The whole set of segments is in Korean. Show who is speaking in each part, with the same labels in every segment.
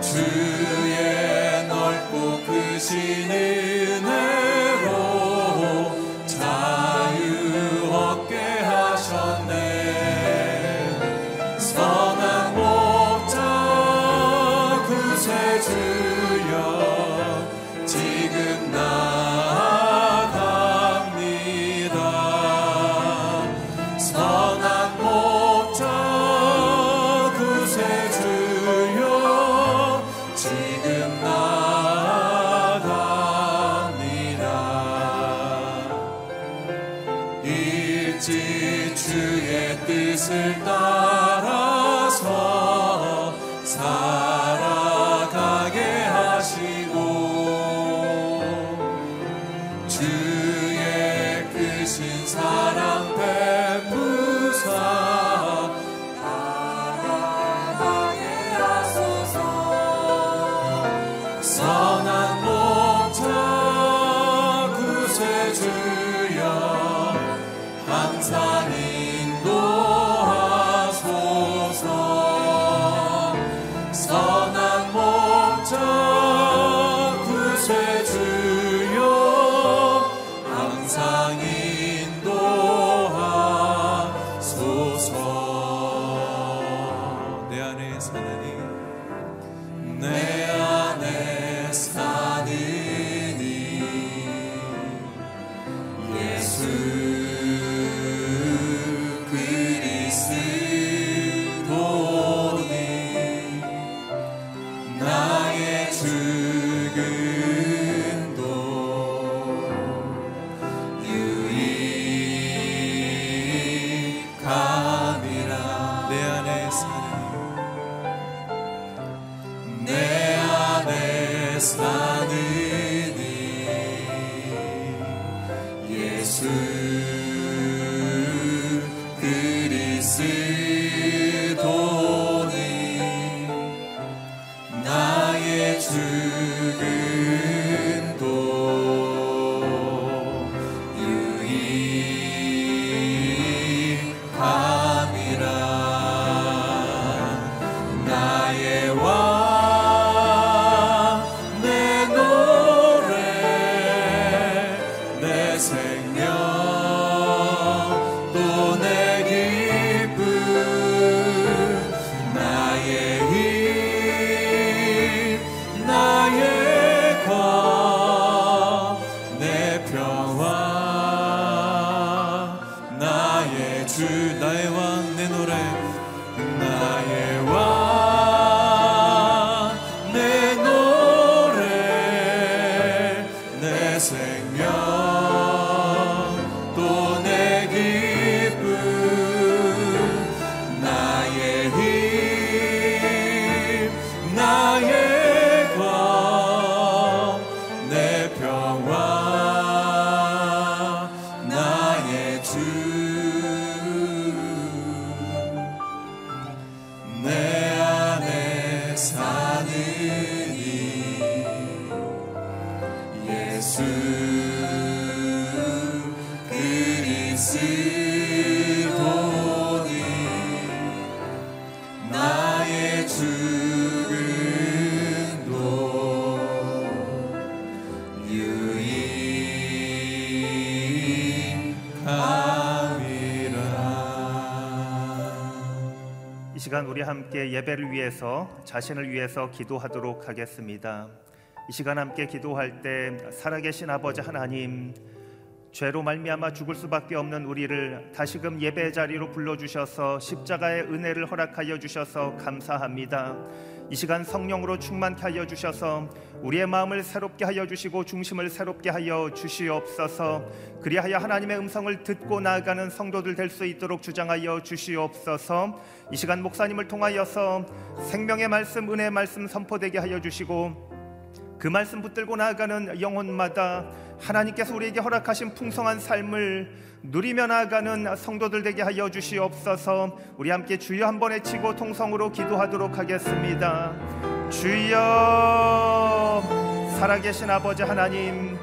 Speaker 1: 주의 넓고 크신 은혜 to 안
Speaker 2: 함께 예배를 위해서 자신을 위해서 기도하도록 하겠습니다. 이 시간 함께 기도할 때 살아계신 아버지 하나님 죄로 말미암아 죽을 수밖에 없는 우리를 다시금 예배 자리로 불러 주셔서 십자가의 은혜를 허락하여 주셔서 감사합니다. 이 시간 성령으로 충만케 하여 주셔서 우리의 마음을 새롭게 하여 주시고 중심을 새롭게 하여 주시옵소서. 그리하여 하나님의 음성을 듣고 나아가는 성도들 될 수 있도록 주장하여 주시옵소서. 이 시간 목사님을 통하여서 생명의 말씀, 은혜의 말씀 선포되게 하여 주시고 그 말씀 붙들고 나아가는 영혼마다 하나님께서 우리에게 허락하신 풍성한 삶을 누리며 나아가는 성도들 되게 하여 주시옵소서. 우리 함께 주여 한번 외치고 통성으로 기도하도록 하겠습니다. 주여 살아계신 아버지 하나님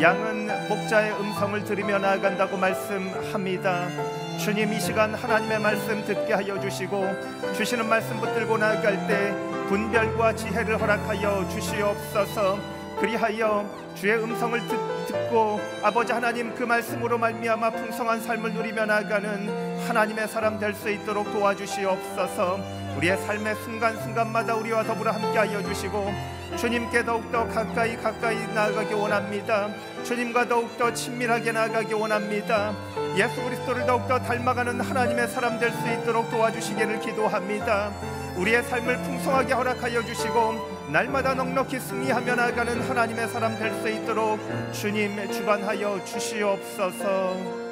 Speaker 2: 양은 목자의 음성을 들으며 나아간다고 말씀합니다. 주님 이 시간 하나님의 말씀 듣게 하여 주시고 주시는 말씀 붙들고 나아갈 때 분별과 지혜를 허락하여 주시옵소서. 그리하여 주의 음성을 듣, 듣고 아버지 하나님 그 말씀으로 말미암아 풍성한 삶을 누리며 나아가는 하나님의 사람 될 수 있도록 도와주시옵소서. 우리의 삶의 순간순간마다 우리와 더불어 함께하여 주시고 주님께 더욱더 가까이 가까이 나아가기 원합니다. 주님과 더욱더 친밀하게 나아가기 원합니다. 예수 그리스도를 더욱더 닮아가는 하나님의 사람 될 수 있도록 도와주시기를 기도합니다. 우리의 삶을 풍성하게 허락하여 주시고 날마다 넉넉히 승리하며 나아가는 하나님의 사람 될 수 있도록 주님 주관하여 주시옵소서.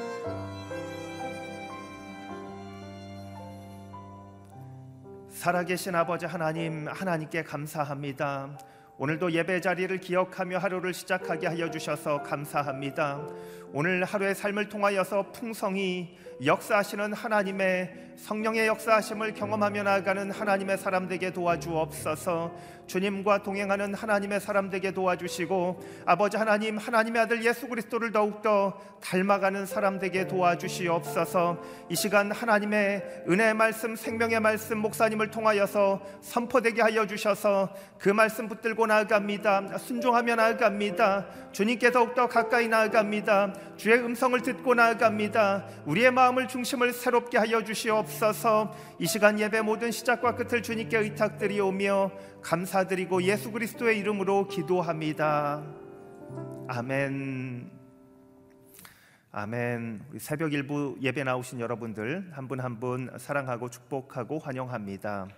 Speaker 2: 살아계신 아버지 하나님 하나님께 감사합니다. 오늘도 예배 자리를 기억하며 하루를 시작하게 하여 주셔서 감사합니다. 오늘 하루의 삶을 통하여서 풍성히 역사하시는 하나님의 성령의 역사하심을 경험하며 나아가는 하나님의 사람 되게 도와주옵소서. 주님과 동행하는 하나님의 사람 되게 도와주시고 아버지 하나님 하나님의 아들 예수 그리스도를 더욱더 닮아가는 사람 되게 도와주시옵소서. 이 시간 하나님의 은혜의 말씀 생명의 말씀 목사님을 통하여서 선포되게 하여 주셔서 그 말씀 붙들고 나아갑니다. 순종하며 나아갑니다. 주님께 더욱더 가까이 나아갑니다. 주의 음성을 듣고 나아갑니다. 우리의 마음을 중심을 새롭게 하여 주시옵소서. 이 시간 예배 모든 시작과 끝을 주님께 의탁드리오며 감사드리고 예수 그리스도의 이름으로 기도합니다. 아멘. 아멘. 우리 새벽 일부 예배 나오신 여러분들 한 분 한 분 사랑하고 축복하고 환영합니다.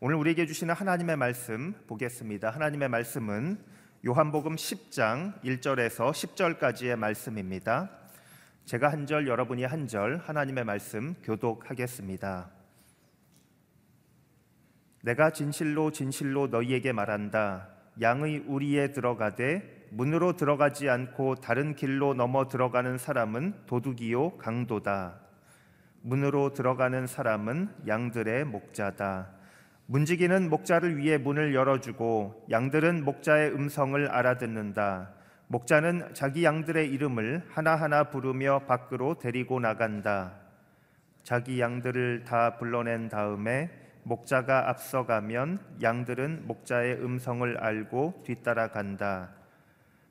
Speaker 2: 오늘 우리에게 주시는 하나님의 말씀 보겠습니다. 하나님의 말씀은 요한복음 10장 1절에서 10절까지의 말씀입니다. 제가 한 절 여러분이 한 절 하나님의 말씀 교독하겠습니다. 내가 진실로 진실로 너희에게 말한다. 양의 우리에 들어가되 문으로 들어가지 않고 다른 길로 넘어 들어가는 사람은 도둑이요 강도다. 문으로 들어가는 사람은 양들의 목자다. 문지기는 목자를 위해 문을 열어주고 양들은 목자의 음성을 알아듣는다. 목자는 자기 양들의 이름을 하나하나 부르며 밖으로 데리고 나간다. 자기 양들을 다 불러낸 다음에 목자가 앞서가면 양들은 목자의 음성을 알고 뒤따라간다.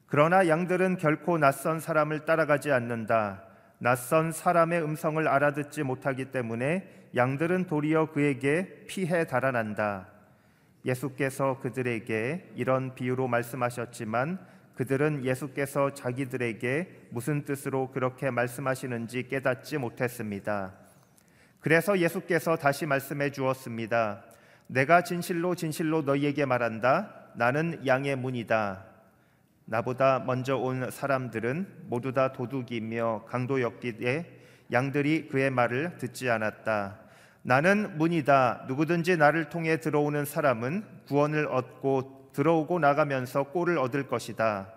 Speaker 2: 그러나 양들은 결코 낯선 사람을 따라가지 않는다. 낯선 사람의 음성을 알아듣지 못하기 때문에 양들은 도리어 그에게 피해 달아난다. 예수께서 그들에게 이런 비유로 말씀하셨지만 그들은 예수께서 자기들에게 무슨 뜻으로 그렇게 말씀하시는지 깨닫지 못했습니다. 그래서 예수께서 다시 말씀해 주었습니다. 내가 진실로 진실로 너희에게 말한다. 나는 양의 문이다. 나보다 먼저 온 사람들은 모두 다 도둑이며 강도였기에 양들이 그의 말을 듣지 않았다. 나는 문이다. 누구든지 나를 통해 들어오는 사람은 구원을 얻고 들어오고 나가면서 꼴을 얻을 것이다.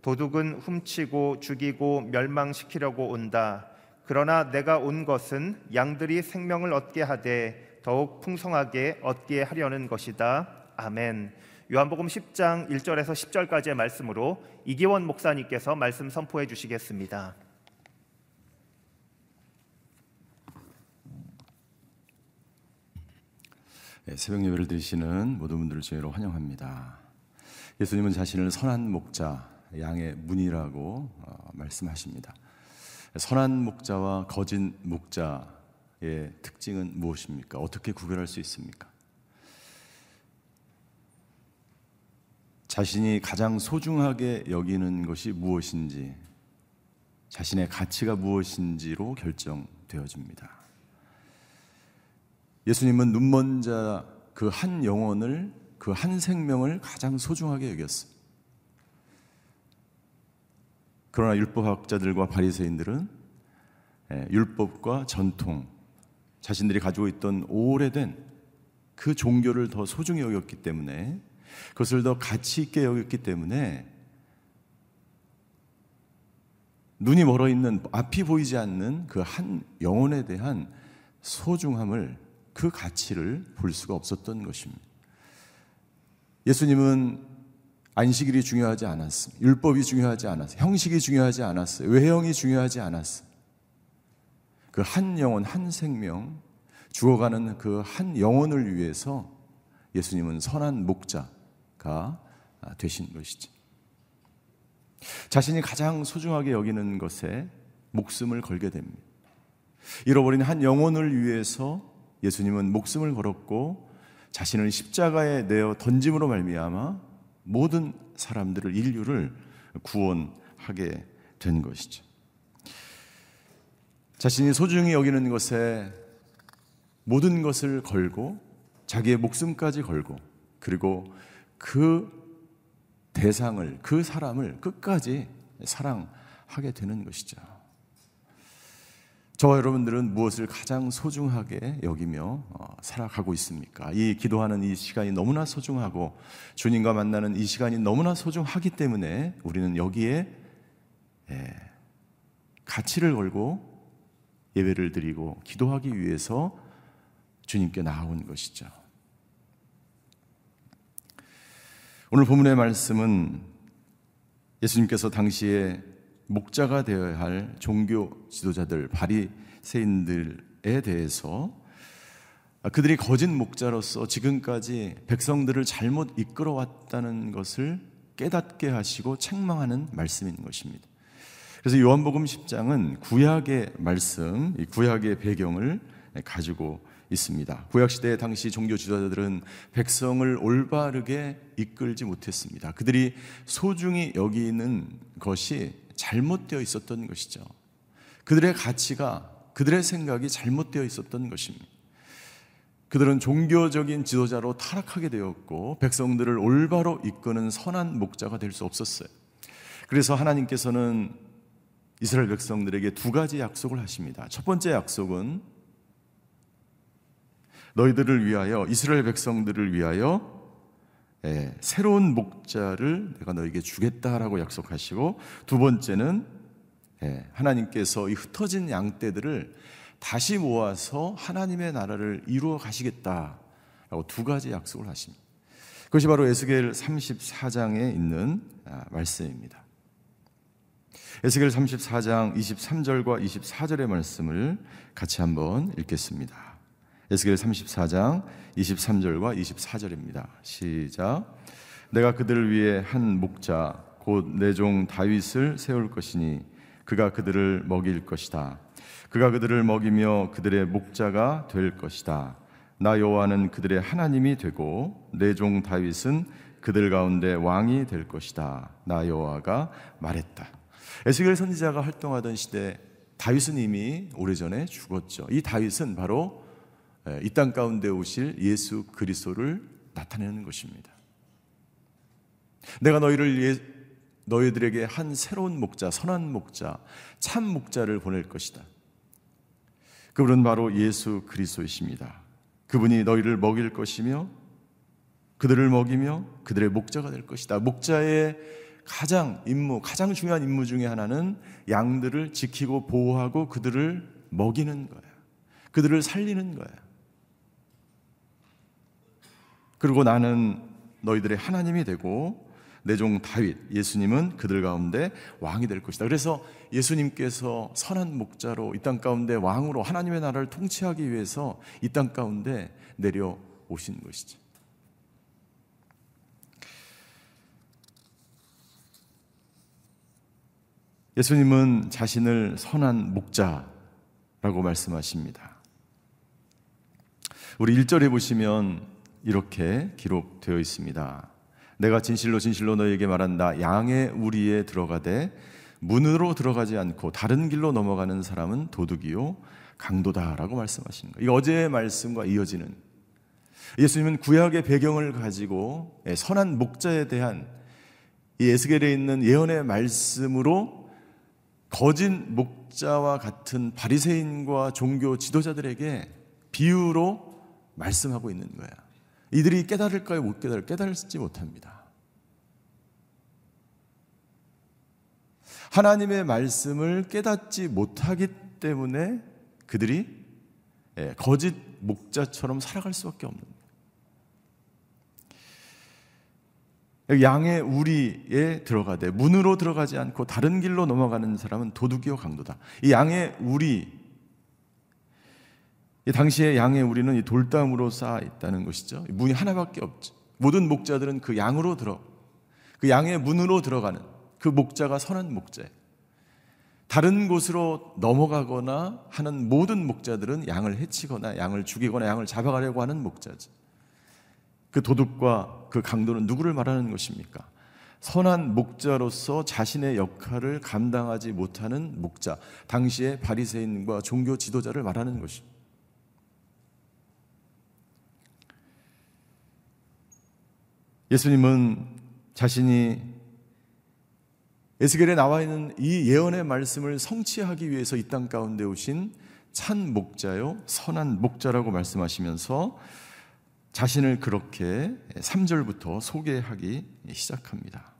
Speaker 2: 도둑은 훔치고 죽이고 멸망시키려고 온다. 그러나 내가 온 것은 양들이 생명을 얻게 하되 더욱 풍성하게 얻게 하려는 것이다. 아멘. 요한복음 10장 1절에서 10절까지의 말씀으로 이기원 목사님께서 말씀 선포해 주시겠습니다.
Speaker 3: 네, 새벽 예배를 드시는 모든 분들을 주의로 환영합니다. 예수님은 자신을 선한 목자, 양의 문이라고 어, 말씀하십니다. 선한 목자와 거짓 목자의 특징은 무엇입니까? 어떻게 구별할 수 있습니까? 자신이 가장 소중하게 여기는 것이 무엇인지, 자신의 가치가 무엇인지로 결정되어집니다. 예수님은 눈먼 자 그 한 영혼을 그 한 생명을 가장 소중하게 여겼어요. 그러나 율법학자들과 바리새인들은 예, 율법과 전통, 자신들이 가지고 있던 오래된 그 종교를 더 소중히 여겼기 때문에 그것을 더 가치 있게 여겼기 때문에 눈이 멀어 있는 앞이 보이지 않는 그 한 영혼에 대한 소중함을 그 가치를 볼 수가 없었던 것입니다. 예수님은 안식일이 중요하지 않았습니다. 율법이 중요하지 않았어요. 형식이 중요하지 않았어요. 외형이 중요하지 않았어요. 그 한 영혼, 한 생명, 죽어가는 그 한 영혼을 위해서 예수님은 선한 목자 가 되신 것이지. 자신이 가장 소중하게 여기는 것에 목숨을 걸게 됩니다. 잃어버린 한 영혼을 위해서 예수님은 목숨을 걸었고 자신을 십자가에 내어 던짐으로 말미암아 모든 사람들을 인류를 구원하게 된 것이죠. 자신이 소중히 여기는 것에 모든 것을 걸고 자기의 목숨까지 걸고 그리고 그 대상을 그 사람을 끝까지 사랑하게 되는 것이죠. 저와 여러분들은 무엇을 가장 소중하게 여기며 어, 살아가고 있습니까? 이 기도하는 이 시간이 너무나 소중하고 주님과 만나는 이 시간이 너무나 소중하기 때문에 우리는 여기에 예, 가치를 걸고 예배를 드리고 기도하기 위해서 주님께 나온 것이죠. 오늘 본문의 말씀은 예수님께서 당시에 목자가 되어야 할 종교 지도자들, 바리새인들에 대해서 그들이 거짓 목자로서 지금까지 백성들을 잘못 이끌어 왔다는 것을 깨닫게 하시고 책망하는 말씀인 것입니다. 그래서 요한복음 10장은 구약의 말씀, 구약의 배경을 가지고 있습니다. 구약 시대 당시 종교 지도자들은 백성을 올바르게 이끌지 못했습니다. 그들이 소중히 여기는 것이 잘못되어 있었던 것이죠. 그들의 가치가, 그들의 생각이 잘못되어 있었던 것입니다. 그들은 종교적인 지도자로 타락하게 되었고, 백성들을 올바로 이끄는 선한 목자가 될 수 없었어요. 그래서 하나님께서는 이스라엘 백성들에게 두 가지 약속을 하십니다. 첫 번째 약속은 너희들을 위하여, 이스라엘 백성들을 위하여 예, 새로운 목자를 내가 너에게 주겠다라고 약속하시고 두 번째는 예, 하나님께서 이 흩어진 양떼들을 다시 모아서 하나님의 나라를 이루어 가시겠다라고 두 가지 약속을 하십니다. 그것이 바로 에스겔 34장에 있는 아, 말씀입니다. 에스겔 34장 23절과 24절의 말씀을 같이 한번 읽겠습니다. 에스겔 34장 23절과 24절입니다. 시작. 내가 그들을 위해 한 목자 곧 내 종 다윗을 세울 것이니 그가 그들을 먹일 것이다. 그가 그들을 먹이며 그들의 목자가 될 것이다. 나 여호와는 그들의 하나님이 되고 내 종 다윗은 그들 가운데 왕이 될 것이다. 나 여호와가 말했다. 에스겔 선지자가 활동하던 시대 다윗은 이미 오래전에 죽었죠. 이 다윗은 바로 이 땅 가운데 오실 예수 그리스도를 나타내는 것입니다. 내가 너희를 예, 너희들에게 한 새로운 목자, 선한 목자, 참 목자를 보낼 것이다. 그분은 바로 예수 그리스도이십니다. 그분이 너희를 먹일 것이며 그들을 먹이며 그들의 목자가 될 것이다. 목자의 가장 임무, 가장 중요한 임무 중에 하나는 양들을 지키고 보호하고 그들을 먹이는 거야. 그들을 살리는 거야. 그리고 나는 너희들의 하나님이 되고 내 종 다윗, 예수님은 그들 가운데 왕이 될 것이다. 그래서 예수님께서 선한 목자로 이 땅 가운데 왕으로 하나님의 나라를 통치하기 위해서 이 땅 가운데 내려오신 것이죠. 예수님은 자신을 선한 목자라고 말씀하십니다. 우리 1절에 보시면 이렇게 기록되어 있습니다. 내가 진실로 진실로 너에게 말한다. 양의 우리에 들어가되 문으로 들어가지 않고 다른 길로 넘어가는 사람은 도둑이요 강도다라고 말씀하시는 거예요. 이 어제의 말씀과 이어지는 예수님은 구약의 배경을 가지고 선한 목자에 대한 이 에스겔에 있는 예언의 말씀으로 거짓 목자와 같은 바리새인과 종교 지도자들에게 비유로 말씀하고 있는 거야. 이들이 깨달을까요? 못 깨달을 깨달지 못합니다. 하나님의 말씀을 깨닫지 못하기 때문에 그들이 예, 거짓 목자처럼 살아갈 수밖에 없는 거예요. 양의 우리에 들어가되 문으로 들어가지 않고 다른 길로 넘어가는 사람은 도둑이요 강도다. 이 양의 우리 이 당시에 양의 우리는 이 돌담으로 쌓아 있다는 것이죠. 문이 하나밖에 없죠. 모든 목자들은 그 양으로 들어 그 양의 문으로 들어가는 그 목자가 선한 목자예요. 다른 곳으로 넘어가거나 하는 모든 목자들은 양을 해치거나 양을 죽이거나 양을 잡아가려고 하는 목자죠. 그 도둑과 그 강도는 누구를 말하는 것입니까? 선한 목자로서 자신의 역할을 감당하지 못하는 목자, 당시의 바리새인과 종교 지도자를 말하는 것입니다. 예수님은 자신이 에스겔에 나와 있는 이 예언의 말씀을 성취하기 위해서 이 땅 가운데 오신 찬 목자요, 선한 목자라고 말씀하시면서 자신을 그렇게 3절부터 소개하기 시작합니다.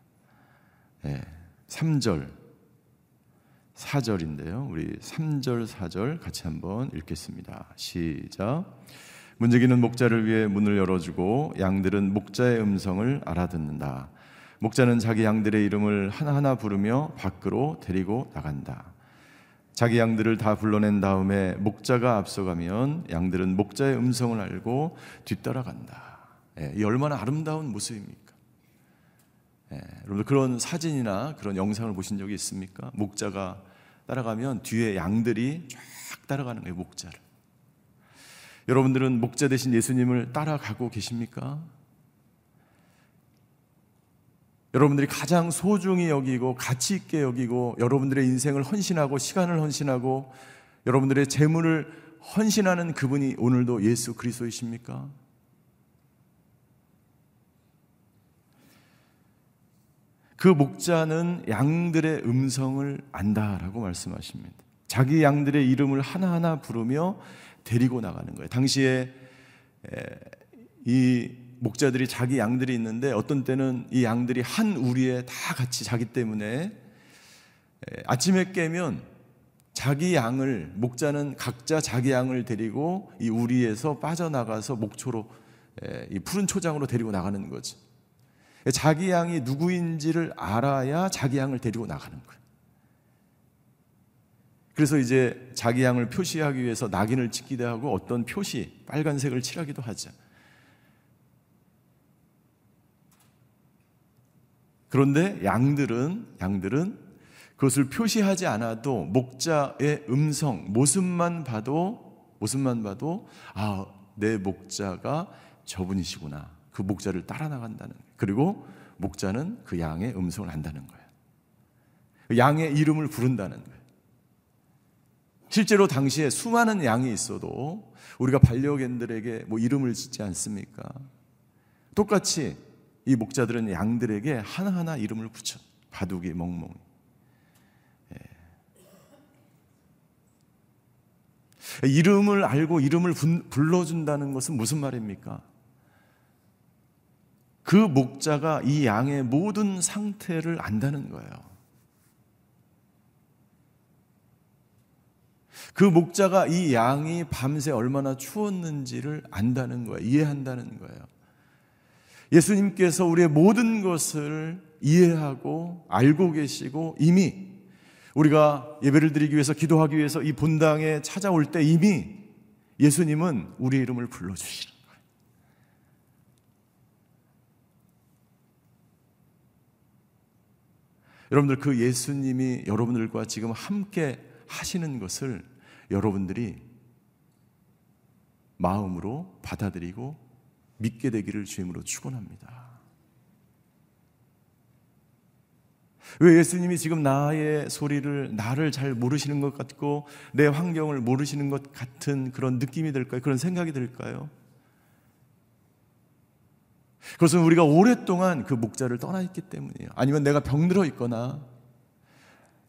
Speaker 3: 3절, 4절인데요. 우리 3절, 4절 같이 한번 읽겠습니다. 시작. 문제기는 목자를 위해 문을 열어주고 양들은 목자의 음성을 알아듣는다. 목자는 자기 양들의 이름을 하나하나 부르며 밖으로 데리고 나간다. 자기 양들을 다 불러낸 다음에 목자가 앞서가면 양들은 목자의 음성을 알고 뒤따라간다. 예, 이 얼마나 아름다운 모습입니까? 예, 여러분들 그런 사진이나 그런 영상을 보신 적이 있습니까? 목자가 따라가면 뒤에 양들이 쫙 따라가는 거예요, 목자를. 여러분들은 목자 대신 예수님을 따라가고 계십니까? 여러분들이 가장 소중히 여기고 가치 있게 여기고 여러분들의 인생을 헌신하고 시간을 헌신하고 여러분들의 재물을 헌신하는 그분이 오늘도 예수 그리스도이십니까? 그 목자는 양들의 음성을 안다라고 말씀하십니다. 자기 양들의 이름을 하나하나 부르며 데리고 나가는 거예요. 당시에 이 목자들이 자기 양들이 있는데 어떤 때는 이 양들이 한 우리에 다 같이 자기 때문에 아침에 깨면 자기 양을 목자는 각자 자기 양을 데리고 이 우리에서 빠져나가서 목초로 이 푸른 초장으로 데리고 나가는 거지. 자기 양이 누구인지를 알아야 자기 양을 데리고 나가는 거예요. 그래서 이제 자기 양을 표시하기 위해서 낙인을 찍기도 하고 어떤 표시 빨간색을 칠하기도 하죠. 그런데 양들은 양들은 그것을 표시하지 않아도 목자의 음성 모습만 봐도 모습만 봐도 아 내 목자가 저분이시구나 그 목자를 따라 나간다는. 그리고 목자는 그 양의 음성을 안다는 거예요. 그 양의 이름을 부른다는 거예요. 실제로 당시에 수많은 양이 있어도 우리가 반려견들에게 뭐 이름을 짓지 않습니까? 똑같이 이 목자들은 양들에게 하나하나 이름을 붙여. 바둑이, 멍멍이. 예. 이름을 알고 이름을 불러준다는 것은 무슨 말입니까? 그 목자가 이 양의 모든 상태를 안다는 거예요. 그 목자가 이 양이 밤새 얼마나 추웠는지를 안다는 거예요. 이해한다는 거예요. 예수님께서 우리의 모든 것을 이해하고 알고 계시고 이미 우리가 예배를 드리기 위해서 기도하기 위해서 이 본당에 찾아올 때 이미 예수님은 우리 이름을 불러주시는 거예요. 여러분들 그 예수님이 여러분들과 지금 함께 하시는 것을 여러분들이 마음으로 받아들이고 믿게 되기를 주임으로 축원합니다. 왜 예수님이 지금 나의 소리를 나를 잘 모르시는 것 같고 내 환경을 모르시는 것 같은 그런 느낌이 들까요? 그런 생각이 들까요? 그것은 우리가 오랫동안 그 목자를 떠나 있기 때문이에요. 아니면 내가 병들어 있거나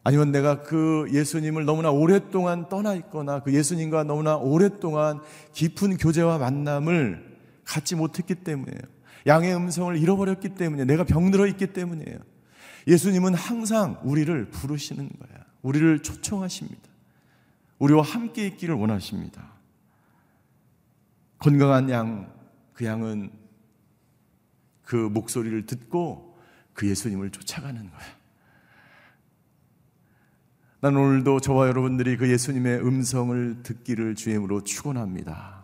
Speaker 3: 아니면 내가 그 예수님을 너무나 오랫동안 떠나 있거나 그 예수님과 너무나 오랫동안 깊은 교제와 만남을 갖지 못했기 때문이에요. 양의 음성을 잃어버렸기 때문에 내가 병들어 있기 때문이에요. 예수님은 항상 우리를 부르시는 거야. 우리를 초청하십니다. 우리와 함께 있기를 원하십니다. 건강한 양, 그 양은 그 목소리를 듣고 그 예수님을 쫓아가는 거야. 난 오늘도 저와 여러분들이 그 예수님의 음성을 듣기를 주임으로 축원합니다.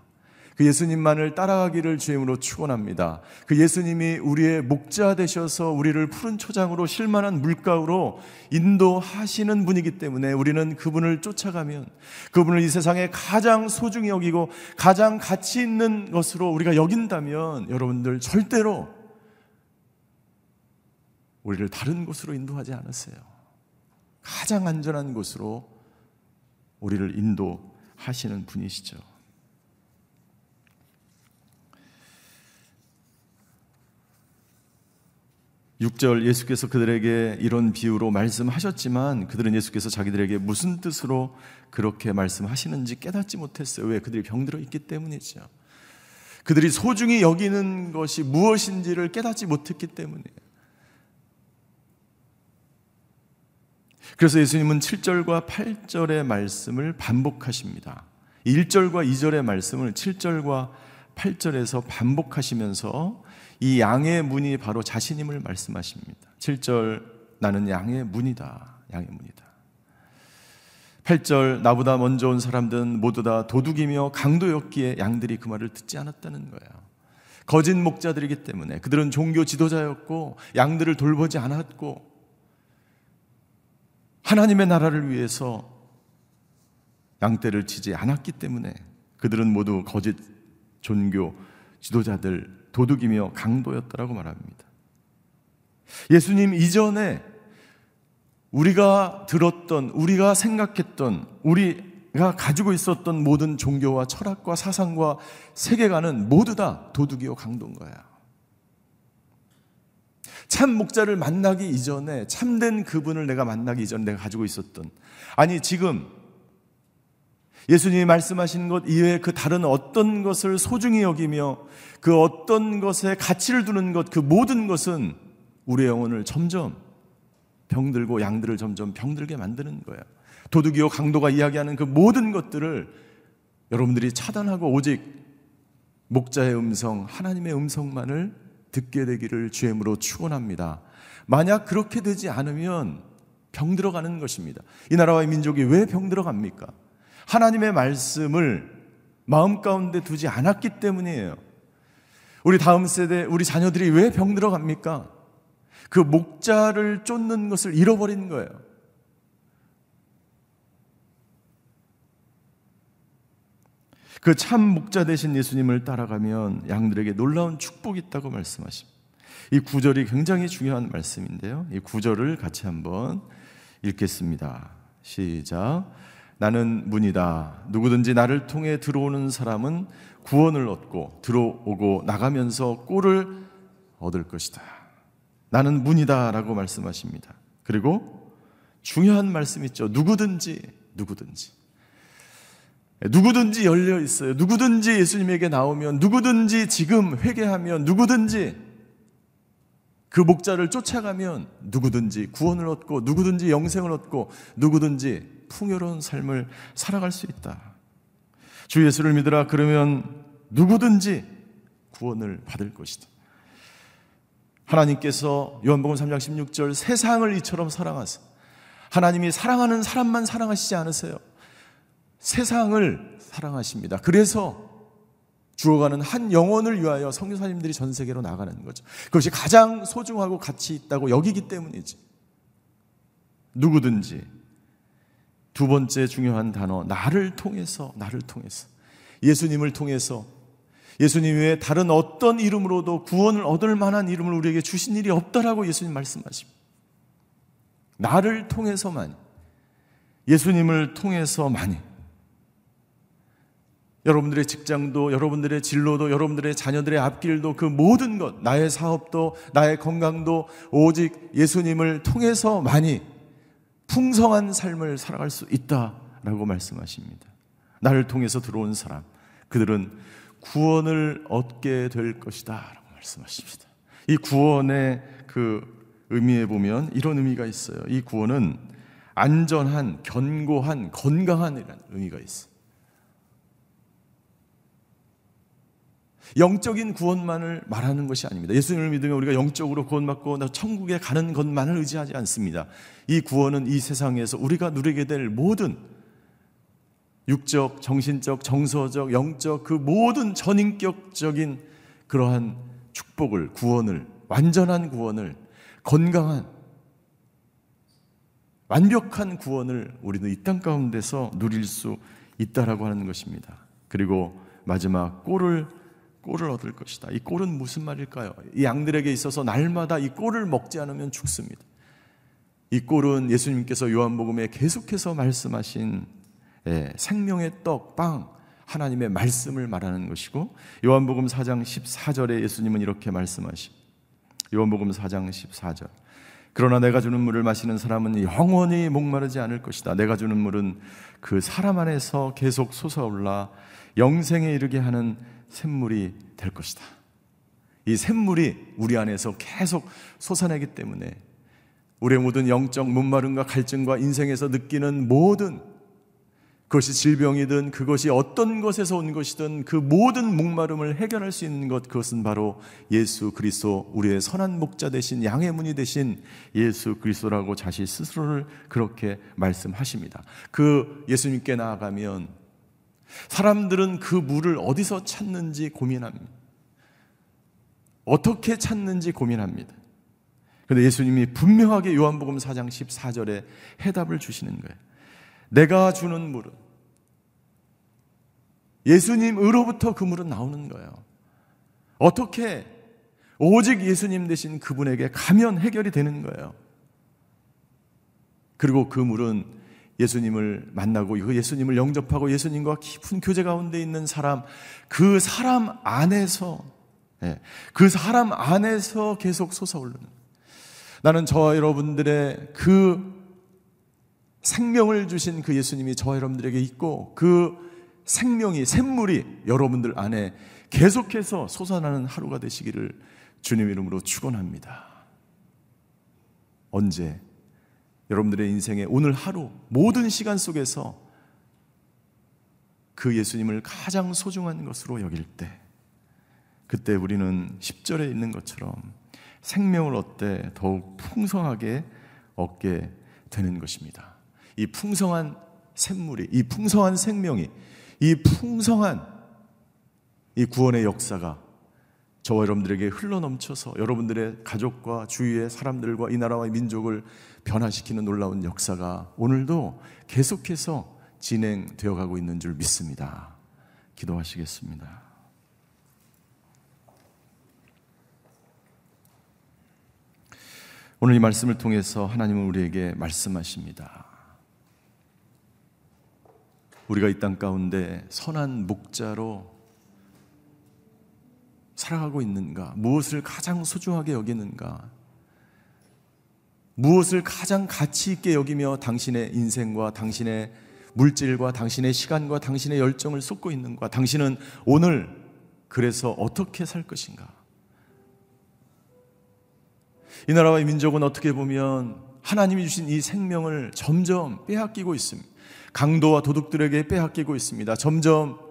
Speaker 3: 그 예수님만을 따라가기를 주임으로 축원합니다. 그 예수님이 우리의 목자 되셔서 우리를 푸른 초장으로 실만한 물가로 인도하시는 분이기 때문에 우리는 그분을 쫓아가면 그분을 이 세상에 가장 소중히 여기고 가장 가치 있는 것으로 우리가 여긴다면 여러분들 절대로 우리를 다른 곳으로 인도하지 않았어요. 가장 안전한 곳으로 우리를 인도하시는 분이시죠. 6절 예수께서 그들에게 이런 비유로 말씀하셨지만 그들은 예수께서 자기들에게 무슨 뜻으로 그렇게 말씀하시는지 깨닫지 못했어요. 왜? 그들이 병들어 있기 때문이죠. 그들이 소중히 여기는 것이 무엇인지를 깨닫지 못했기 때문이에요. 그래서 예수님은 7절과 8절의 말씀을 반복하십니다. 1절과 2절의 말씀을 7절과 8절에서 반복하시면서 이 양의 문이 바로 자신임을 말씀하십니다. 7절 나는 양의 문이다. 양의 문이다. 8절 나보다 먼저 온 사람들은 모두 다 도둑이며 강도였기에 양들이 그 말을 듣지 않았다는 거예요. 거짓 목자들이기 때문에 그들은 종교 지도자였고 양들을 돌보지 않았고 하나님의 나라를 위해서 양떼를 치지 않았기 때문에 그들은 모두 거짓 종교 지도자들 도둑이며 강도였다라고 말합니다. 예수님 이전에 우리가 들었던, 우리가 생각했던, 우리가 가지고 있었던 모든 종교와 철학과 사상과 세계관은 모두 다 도둑이요 강도인 거야. 참 목자를 만나기 이전에 참된 그분을 내가 만나기 이전에 내가 가지고 있었던 아니 지금 예수님이 말씀하신 것 이외에 그 다른 어떤 것을 소중히 여기며 그 어떤 것에 가치를 두는 것, 그 모든 것은 우리의 영혼을 점점 병들고 양들을 점점 병들게 만드는 거예요. 도둑이요 강도가 이야기하는 그 모든 것들을 여러분들이 차단하고 오직 목자의 음성, 하나님의 음성만을 듣게 되기를 주임으로 축원합니다. 만약 그렇게 되지 않으면 병 들어가는 것입니다. 이 나라와 민족이 왜 병 들어갑니까? 하나님의 말씀을 마음 가운데 두지 않았기 때문이에요. 우리 다음 세대, 우리 자녀들이 왜 병 들어 갑니까? 그 목자를 쫓는 것을 잃어버린 거예요. 그 참 목자 되신 예수님을 따라가면 양들에게 놀라운 축복이 있다고 말씀하십니다. 이 구절이 굉장히 중요한 말씀인데요. 이 구절을 같이 한번 읽겠습니다. 시작. 나는 문이다. 누구든지 나를 통해 들어오는 사람은 구원을 얻고 들어오고 나가면서 꼴을 얻을 것이다. 나는 문이다라고 말씀하십니다. 그리고 중요한 말씀 있죠. 누구든지 누구든지 누구든지 열려 있어요. 누구든지 예수님에게 나오면 누구든지 지금 회개하면 누구든지 그 목자를 쫓아가면 누구든지 구원을 얻고 누구든지 영생을 얻고 누구든지 풍요로운 삶을 살아갈 수 있다. 주 예수를 믿으라 그러면 누구든지 구원을 받을 것이다. 하나님께서 요한복음 3장 16절 세상을 이처럼 사랑하사 하나님이 사랑하는 사람만 사랑하시지 않으세요. 세상을 사랑하십니다. 그래서 죽어가는 한 영혼을 위하여 성교사님들이 전 세계로 나가는 거죠. 그것이 가장 소중하고 가치 있다고 여기기 때문이지. 누구든지 두 번째 중요한 단어 나를 통해서 나를 통해서 예수님을 통해서 예수님 외에 다른 어떤 이름으로도 구원을 얻을 만한 이름을 우리에게 주신 일이 없다라고 예수님 말씀하십니다. 나를 통해서만 예수님을 통해서만이 여러분들의 직장도, 여러분들의 진로도, 여러분들의 자녀들의 앞길도 그 모든 것, 나의 사업도, 나의 건강도 오직 예수님을 통해서만이 풍성한 삶을 살아갈 수 있다라고 말씀하십니다. 나를 통해서 들어온 사람, 그들은 구원을 얻게 될 것이다. 라고 말씀하십니다. 이 구원의 그 의미에 보면 이런 의미가 있어요. 이 구원은 안전한, 견고한, 건강한 이라는 의미가 있어요. 영적인 구원만을 말하는 것이 아닙니다. 예수님을 믿으면 우리가 영적으로 구원받고 천국에 가는 것만을 의지하지 않습니다. 이 구원은 이 세상에서 우리가 누리게 될 모든 육적, 정신적, 정서적, 영적 그 모든 전인격적인 그러한 축복을, 구원을, 완전한 구원을, 건강한, 완벽한 구원을 우리는 이 땅 가운데서 누릴 수 있다라고 하는 것입니다. 그리고 마지막 꼴을 꼴을 얻을 것이다. 이 꼴은 무슨 말일까요? 이 양들에게 있어서 날마다 이 꼴을 먹지 않으면 죽습니다. 이 꼴은 예수님께서 요한복음에 계속해서 말씀하신 예, 생명의 떡, 빵, 하나님의 말씀을 말하는 것이고 요한복음 4장 14절에 예수님은 이렇게 말씀하시 요한복음 4장 14절 그러나 내가 주는 물을 마시는 사람은 영원히 목마르지 않을 것이다. 내가 주는 물은 그 사람 안에서 계속 솟아올라 영생에 이르게 하는 샘물이 될 것이다. 이 샘물이 우리 안에서 계속 솟아내기 때문에 우리의 모든 영적 문마름과 갈증과 인생에서 느끼는 모든 그것이 질병이든 그것이 어떤 것에서 온 것이든 그 모든 목마름을 해결할 수 있는 것 그것은 바로 예수 그리스도 우리의 선한 목자 대신 양의 문이 대신 예수 그리스도라고 자신 스스로를 그렇게 말씀하십니다. 그 예수님께 나아가면 사람들은 그 물을 어디서 찾는지 고민합니다. 어떻게 찾는지 고민합니다. 근데 예수님이 분명하게 요한복음 4장 14절에 해답을 주시는 거예요. 내가 주는 물은 예수님으로부터 그 물은 나오는 거예요. 어떻게 오직 예수님 대신 그분에게 가면 해결이 되는 거예요. 그리고 그 물은 예수님을 만나고 그 예수님을 영접하고 예수님과 깊은 교제 가운데 있는 사람, 그 사람 안에서, 예, 그 사람 안에서 계속 솟아오르는. 나는 저와 여러분들의 그 생명을 주신 그 예수님이 저와 여러분들에게 있고 그 생명이, 샘물이 여러분들 안에 계속해서 솟아나는 하루가 되시기를 주님 이름으로 축원합니다. 언제? 여러분들의 인생에 오늘 하루 모든 시간 속에서 그 예수님을 가장 소중한 것으로 여길 때 그때 우리는 10절에 있는 것처럼 생명을 얻되 더욱 풍성하게 얻게 되는 것입니다. 이 풍성한 샘물이 이 풍성한 생명이 이 풍성한 이 구원의 역사가 저와 여러분들에게 흘러넘쳐서 여러분들의 가족과 주위의 사람들과 이 나라와 민족을 변화시키는 놀라운 역사가 오늘도 계속해서 진행되어 가고 있는 줄 믿습니다. 기도하시겠습니다. 오늘 이 말씀을 통해서 하나님은 우리에게 말씀하십니다. 우리가 이 땅 가운데 선한 목자로 살아가고 있는가? 무엇을 가장 소중하게 여기는가? 무엇을 가장 가치 있게 여기며 당신의 인생과 당신의 물질과 당신의 시간과 당신의 열정을 쏟고 있는가? 당신은 오늘 그래서 어떻게 살 것인가? 이 나라와 이 민족은 어떻게 보면 하나님이 주신 이 생명을 점점 빼앗기고 있습니다. 강도와 도둑들에게 빼앗기고 있습니다. 점점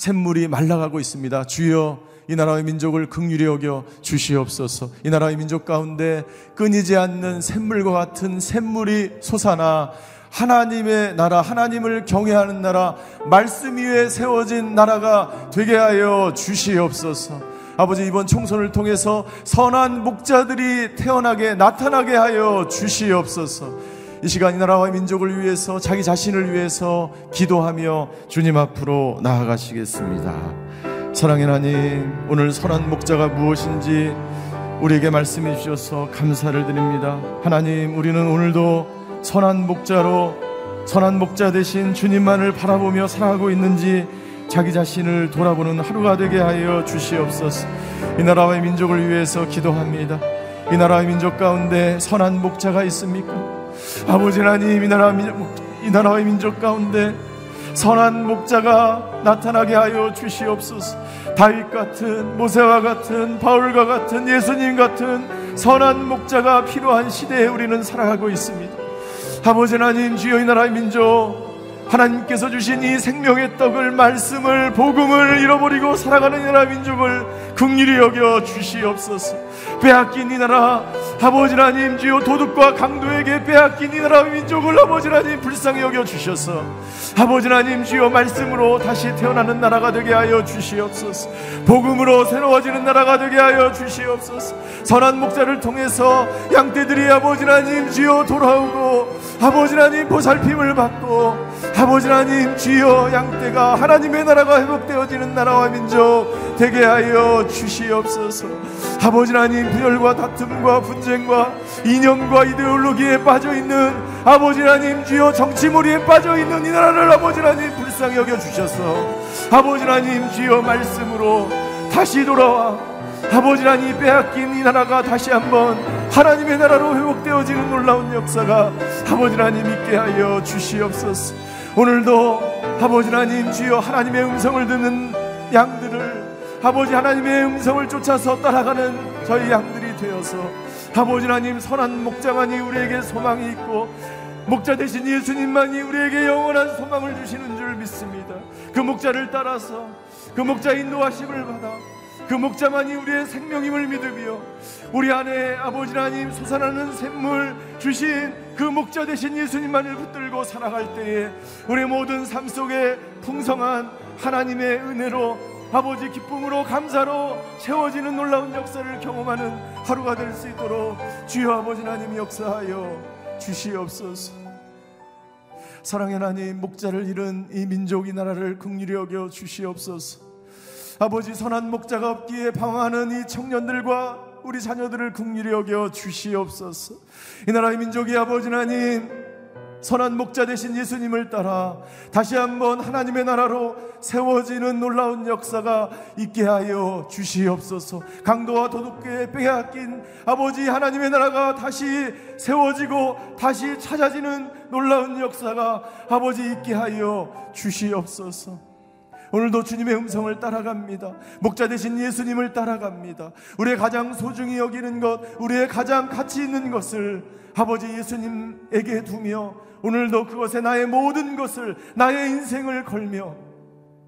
Speaker 3: 샘물이 말라가고 있습니다. 주여 이 나라의 민족을 극률히 여겨 주시옵소서. 이 나라의 민족 가운데 끊이지 않는 샘물과 같은 샘물이 솟아나 하나님의 나라, 하나님을 경외하는 나라, 말씀 위에 세워진 나라가 되게 하여 주시옵소서. 아버지 이번 총선을 통해서 선한 목자들이 태어나게 나타나게 하여 주시옵소서. 이 시간 이 나라와 민족을 위해서 자기 자신을 위해서 기도하며 주님 앞으로 나아가시겠습니다. 사랑의 하나님, 오늘 선한 목자가 무엇인지 우리에게 말씀해 주셔서 감사를 드립니다. 하나님, 우리는 오늘도 선한 목자로 선한 목자 대신 주님만을 바라보며 살아가고 있는지 자기 자신을 돌아보는 하루가 되게 하여 주시옵소서. 이 나라와 민족을 위해서 기도합니다. 이 나라의 민족 가운데 선한 목자가 있습니까? 아버지 하나님 이 나라 이 나라의 민족 가운데 선한 목자가 나타나게 하여 주시옵소서. 다윗 같은 모세와 같은 바울과 같은 예수님 같은 선한 목자가 필요한 시대에 우리는 살아가고 있습니다. 아버지 하나님 주여 이 나라의 민족 하나님께서 주신 이 생명의 떡을 말씀을 복음을 잃어버리고 살아가는 이 나라 민족을 긍휼히 여겨 주시옵소서. 빼앗긴 이 나라 아버지 하나님 주여 도둑과 강도에게 빼앗긴 이 나라 민족을 아버지 하나님 불쌍히 여겨 주셔서 아버지 하나님 주여 말씀으로 다시 태어나는 나라가 되게 하여 주시옵소서. 복음으로 새로워지는 나라가 되게 하여 주시옵소서. 선한 목자를 통해서 양떼들이 아버지 하나님 주여 돌아오고 아버지 하나님 보살핌을 받고 아버지 하나님 주여 양떼가 하나님의 나라가 회복되어지는 나라와 민족 되게 하여 주시옵소서. 아버지 하나님 분열과 다툼과 분쟁과 이념과 이데올로기에 빠져있는 아버지 하나님 주여 정치몰이에 빠져있는 이 나라를 아버지 하나님 불쌍히 여겨주셔서 아버지 하나님 주여 말씀으로 다시 돌아와 아버지 하나님 빼앗긴 이 나라가 다시 한번 하나님의 나라로 회복되어지는 놀라운 역사가 아버지 하나님 있게 하여 주시옵소서 오늘도 아버지 하나님 주여 하나님의 음성을 듣는 양들을 아버지 하나님의 음성을 쫓아서 따라가는 저희 양들이 되어서 아버지 하나님 선한 목자만이 우리에게 소망이 있고 목자 대신 예수님만이 우리에게 영원한 소망을 주시는 줄 믿습니다. 그 목자를 따라서 그 목자 인도하심을 받아 그 목자만이 우리의 생명임을 믿으며 우리 안에 아버지 하나님 솟아나는 샘물 주신 그 목자 되신 예수님만을 붙들고 살아갈 때에 우리 모든 삶 속에 풍성한 하나님의 은혜로 아버지 기쁨으로 감사로 채워지는 놀라운 역사를 경험하는 하루가 될 수 있도록 주여 아버지 하나님 역사하여 주시옵소서. 사랑의 하나님 목자를 잃은 이 민족 이 나라를 긍휼히 여겨 주시옵소서. 아버지 선한 목자가 없기에 방황하는 이 청년들과 우리 자녀들을 국리히 여겨 주시옵소서. 이 나라의 민족이 아버지 하나님 선한 목자 되신 예수님을 따라 다시 한번 하나님의 나라로 세워지는 놀라운 역사가 있게 하여 주시옵소서. 강도와 도둑에 빼앗긴 아버지 하나님의 나라가 다시 세워지고 다시 찾아지는 놀라운 역사가 아버지 있게 하여 주시옵소서. 오늘도 주님의 음성을 따라갑니다. 목자 되신 예수님을 따라갑니다. 우리의 가장 소중히 여기는 것, 우리의 가장 가치 있는 것을 아버지 예수님에게 두며 오늘도 그것에 나의 모든 것을 나의 인생을 걸며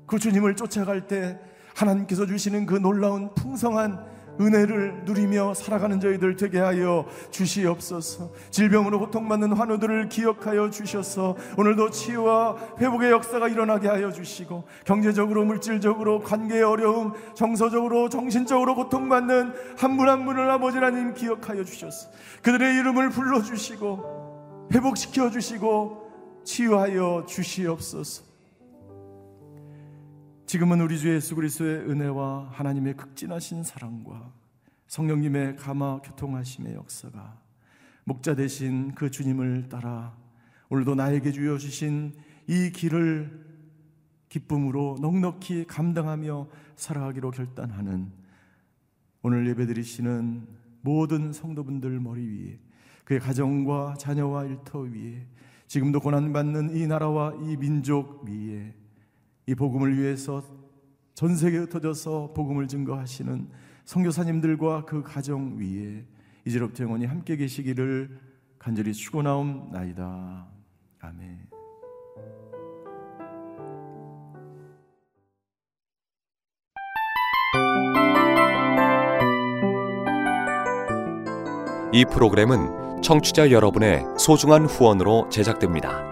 Speaker 3: 그 주님을 쫓아갈 때 하나님께서 주시는 그 놀라운 풍성한 은혜를 누리며 살아가는 저희들 되게 하여 주시옵소서. 질병으로 고통받는 환우들을 기억하여 주셔서 오늘도 치유와 회복의 역사가 일어나게 하여 주시고 경제적으로 물질적으로 관계의 어려움, 정서적으로 정신적으로 고통받는 한 분한 분을 아버지 하나님 기억하여 주셔서 그들의 이름을 불러 주시고 회복시켜 주시고 치유하여 주시옵소서. 지금은 우리 주 예수 그리스도의 은혜와 하나님의 극진하신 사랑과 성령님의 감화 교통하심의 역사가 목자 되신 그 주님을 따라 오늘도 나에게 주어 주신 이 길을 기쁨으로 넉넉히 감당하며 살아가기로 결단하는 오늘 예배드리시는 모든 성도분들 머리 위에 그의 가정과 자녀와 일터 위에 지금도 고난받는 이 나라와 이 민족 위에 이 복음을 위해서 전 세계에 흩어져서 복음을 증거하시는 선교사님들과 그 가정 위에 이제로부터 영원히 함께 계시기를 간절히 축원하옵나이다. 아멘.
Speaker 4: 이 프로그램은 청취자 여러분의 소중한 후원으로 제작됩니다.